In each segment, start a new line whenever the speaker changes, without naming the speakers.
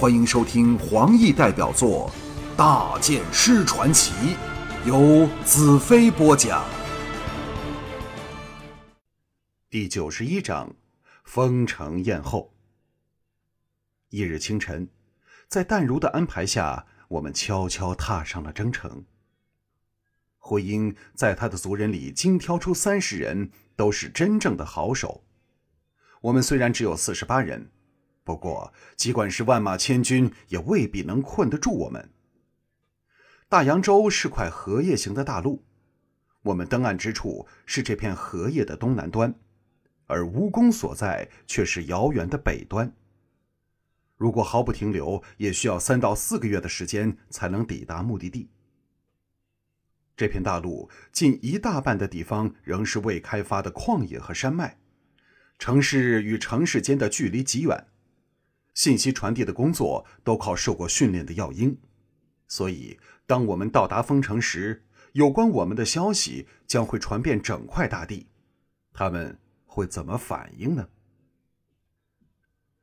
欢迎收听黄奕代表作《大剑师传奇》，由子飞播讲。第九十一章：封城宴后。一日清晨，在淡如的安排下，我们悄悄踏上了征程。慧英在他的族人里精挑出三十人，都是真正的好手。我们虽然只有四十八人。不过，尽管是万马千军，也未必能困得住我们。大洋洲是块荷叶形的大陆，我们登岸之处是这片荷叶的东南端，而蜈蚣所在却是遥远的北端。如果毫不停留，也需要三到四个月的时间才能抵达目的地。这片大陆近一大半的地方仍是未开发的旷野和山脉，城市与城市间的距离极远。信息传递的工作都靠受过训练的药鹰，所以当我们到达丰城时，有关我们的消息将会传遍整块大地。他们会怎么反应呢？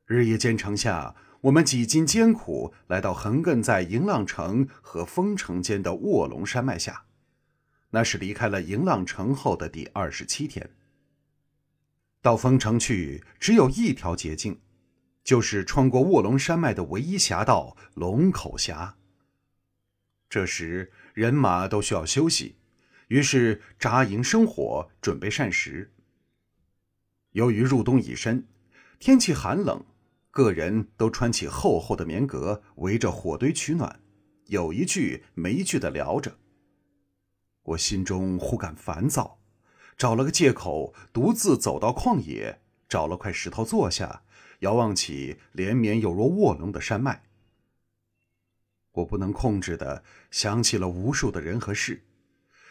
日夜兼程下，我们几经艰苦，来到横亘在银浪城和丰城间的卧龙山脉下。那是离开了银浪城后的第二十七天。到丰城去，只有一条捷径。就是穿过卧龙山脉的唯一峡道龙口峡。这时人马都需要休息，于是扎营生火，准备膳食。由于入冬已深，天气寒冷，个人都穿起厚厚的棉革，围着火堆取暖，有一句没一句的聊着。我心中忽感烦躁，找了个借口，独自走到旷野，找了块石头坐下。遥望起连绵有若卧龙的山脉，我不能控制的想起了无数的人和事，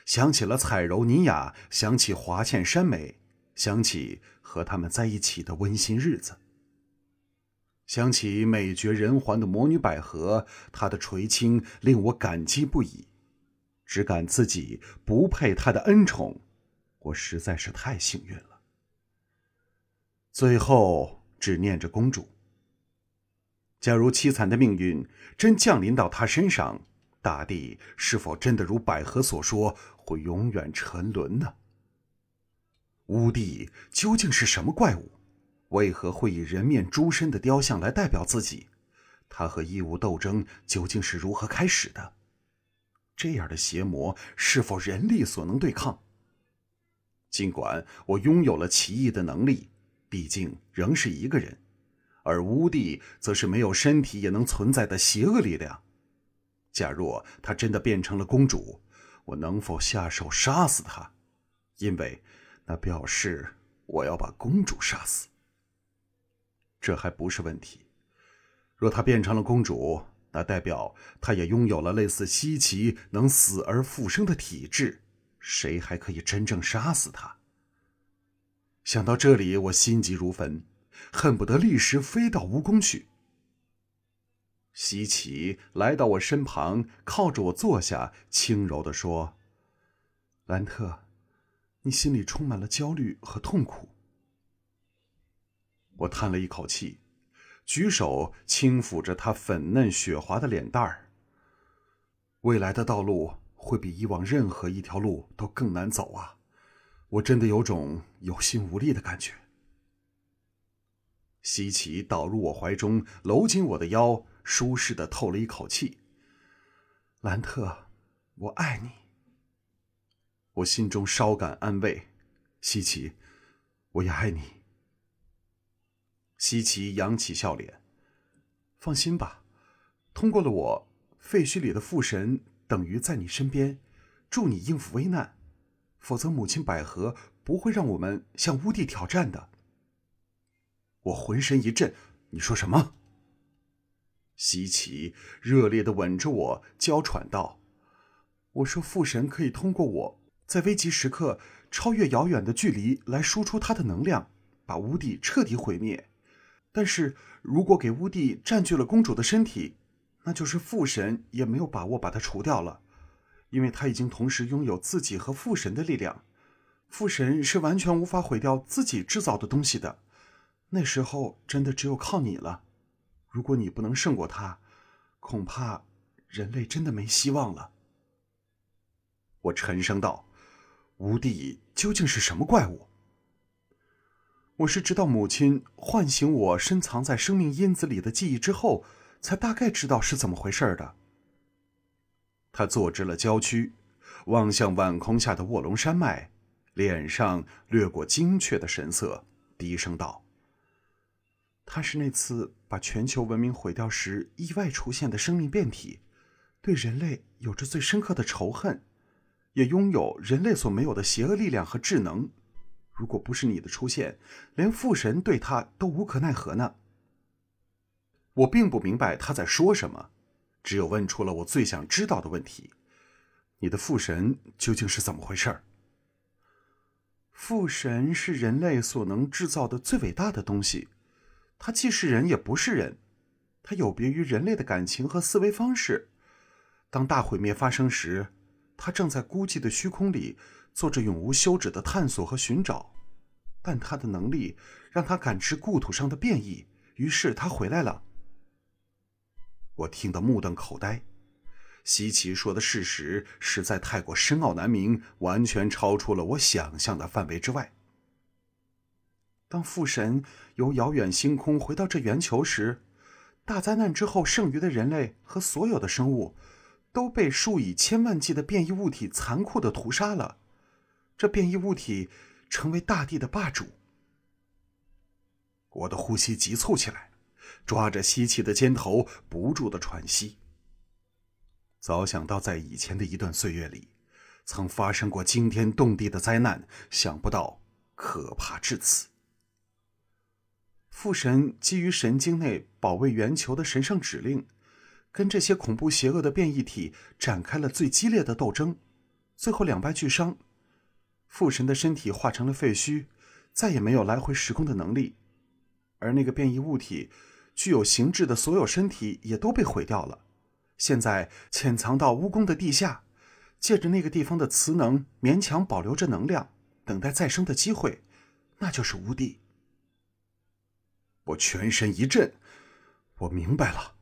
想起了彩柔尼雅，想起华倩山美，想起和他们在一起的温馨日子，想起美绝人寰的魔女百合，她的垂青令我感激不已，只感自己不配她的恩宠，我实在是太幸运了。最后。只念着公主。假如凄惨的命运真降临到她身上，大地是否真的如百合所说，会永远沉沦呢？乌帝究竟是什么怪物？为何会以人面猪身的雕像来代表自己？他和异物斗争究竟是如何开始的？这样的邪魔是否人力所能对抗？尽管我拥有了奇异的能力。毕竟仍是一个人，而乌帝则是没有身体也能存在的邪恶力量。假若他真的变成了公主，我能否下手杀死他？因为那表示我要把公主杀死。这还不是问题。若她变成了公主，那代表她也拥有了类似西奇能死而复生的体质。谁还可以真正杀死她？想到这里，我心急如焚，恨不得立时飞到蜈蚣去。西岐来到我身旁，靠着我坐下，轻柔地说：“兰特，你心里充满了焦虑和痛苦。”我叹了一口气，举手轻抚着她粉嫩雪滑的脸蛋儿。未来的道路会比以往任何一条路都更难走啊！我真的有种有心无力的感觉。西奇倒入我怀中，搂紧我的腰，舒适的透了一口气。兰特，我爱你。我心中稍感安慰。西奇，我也爱你。西奇扬起笑脸，放心吧，通过了我，废墟里的父神等于在你身边，助你应付危难。否则，母亲百合不会让我们向乌帝挑战的。我浑身一震，你说什么？西奇热烈的吻着我，娇喘道：“我说，父神可以通过我在危急时刻超越遥远的距离来输出他的能量，把乌帝彻底毁灭。但是如果给乌帝占据了公主的身体，那就是父神也没有把握把他除掉了。”因为他已经同时拥有自己和父神的力量，父神是完全无法毁掉自己制造的东西的。那时候真的只有靠你了。如果你不能胜过他，恐怕人类真的没希望了。我沉声道：“吴帝究竟是什么怪物？”我是直到母亲唤醒我深藏在生命因子里的记忆之后，才大概知道是怎么回事的。他坐直了郊区，望向晚空下的卧龙山脉，脸上掠过精确的神色，低声道：“他是那次把全球文明毁掉时意外出现的生命变体，对人类有着最深刻的仇恨，也拥有人类所没有的邪恶力量和智能。如果不是你的出现，连父神对他都无可奈何呢。”我并不明白他在说什么。只有问出了我最想知道的问题：你的父神究竟是怎么回事？父神是人类所能制造的最伟大的东西，他既是人也不是人，他有别于人类的感情和思维方式。当大毁灭发生时，他正在孤寂的虚空里做着永无休止的探索和寻找，但他的能力让他感知故土上的变异，于是他回来了。我听得目瞪口呆，西奇说的事实实在太过深奥难明，完全超出了我想象的范围之外。当父神由遥远星空回到这圆球时，大灾难之后剩余的人类和所有的生物，都被数以千万计的变异物体残酷的屠杀了。这变异物体成为大地的霸主。我的呼吸急促起来。抓着吸气的肩头，不住的喘息。早想到在以前的一段岁月里，曾发生过惊天动地的灾难，想不到可怕至此。父神基于神经内保卫圆球的神圣指令，跟这些恐怖邪恶的变异体展开了最激烈的斗争，最后两败俱伤。父神的身体化成了废墟，再也没有来回时空的能力，而那个变异物体。具有形质的所有身体也都被毁掉了，现在潜藏到巫宫的地下，借着那个地方的磁能，勉强保留着能量，等待再生的机会，那就是无地。我全身一震，我明白了。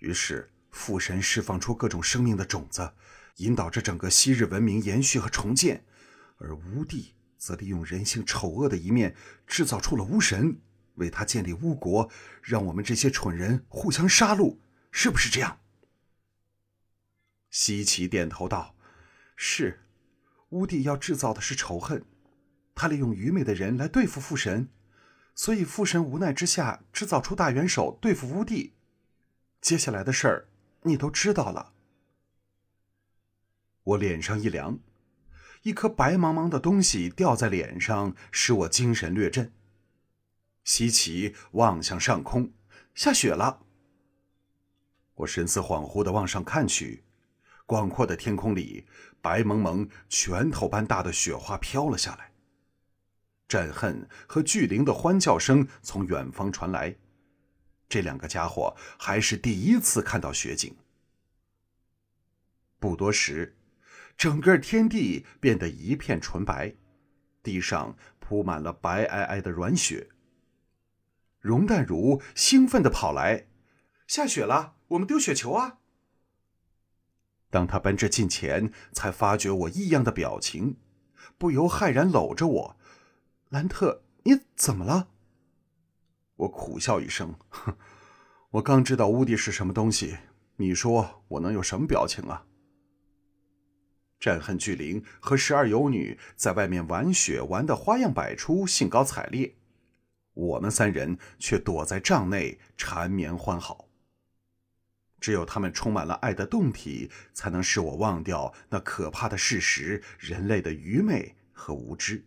于是父神释放出各种生命的种子，引导着整个昔日文明延续和重建，而无帝则利用人性丑恶的一面，制造出了巫神。为他建立巫国，让我们这些蠢人互相杀戮，是不是这样？西奇点头道：“是，巫帝要制造的是仇恨，他利用愚昧的人来对付父神，所以父神无奈之下制造出大元首对付巫帝。接下来的事儿你都知道了。”我脸上一凉，一颗白茫茫的东西掉在脸上，使我精神略振。西奇望向上空，下雪了。我神思恍惚的往上看去，广阔的天空里，白蒙蒙、拳头般大的雪花飘了下来。战恨和巨灵的欢叫声从远方传来，这两个家伙还是第一次看到雪景。不多时，整个天地变得一片纯白，地上铺满了白皑皑的软雪。容淡如兴奋地跑来，下雪了，我们丢雪球啊！当他奔至近前，才发觉我异样的表情，不由骇然搂着我：“兰特，你怎么了？”我苦笑一声：“哼，我刚知道乌迪是什么东西，你说我能有什么表情啊？”战恨巨灵和十二游女在外面玩雪，玩的花样百出，兴高采烈。我们三人却躲在帐内缠绵欢好。只有他们充满了爱的洞体，才能使我忘掉那可怕的事实：人类的愚昧和无知。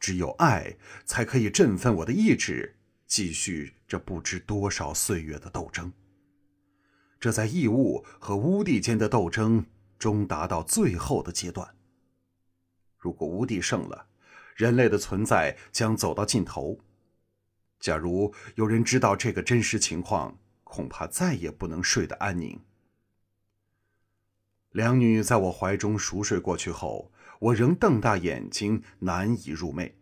只有爱，才可以振奋我的意志，继续这不知多少岁月的斗争。这在异物和乌帝间的斗争中达到最后的阶段。如果乌帝胜了，人类的存在将走到尽头。假如有人知道这个真实情况，恐怕再也不能睡得安宁。两女在我怀中熟睡过去后，我仍瞪大眼睛，难以入寐。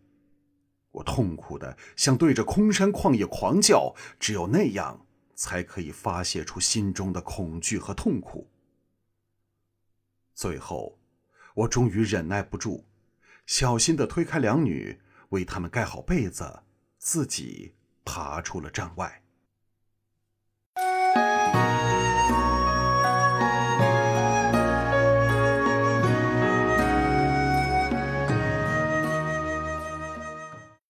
我痛苦的想对着空山旷野狂叫，只有那样才可以发泄出心中的恐惧和痛苦。最后，我终于忍耐不住，小心的推开两女，为他们盖好被子，自己爬出了帐外。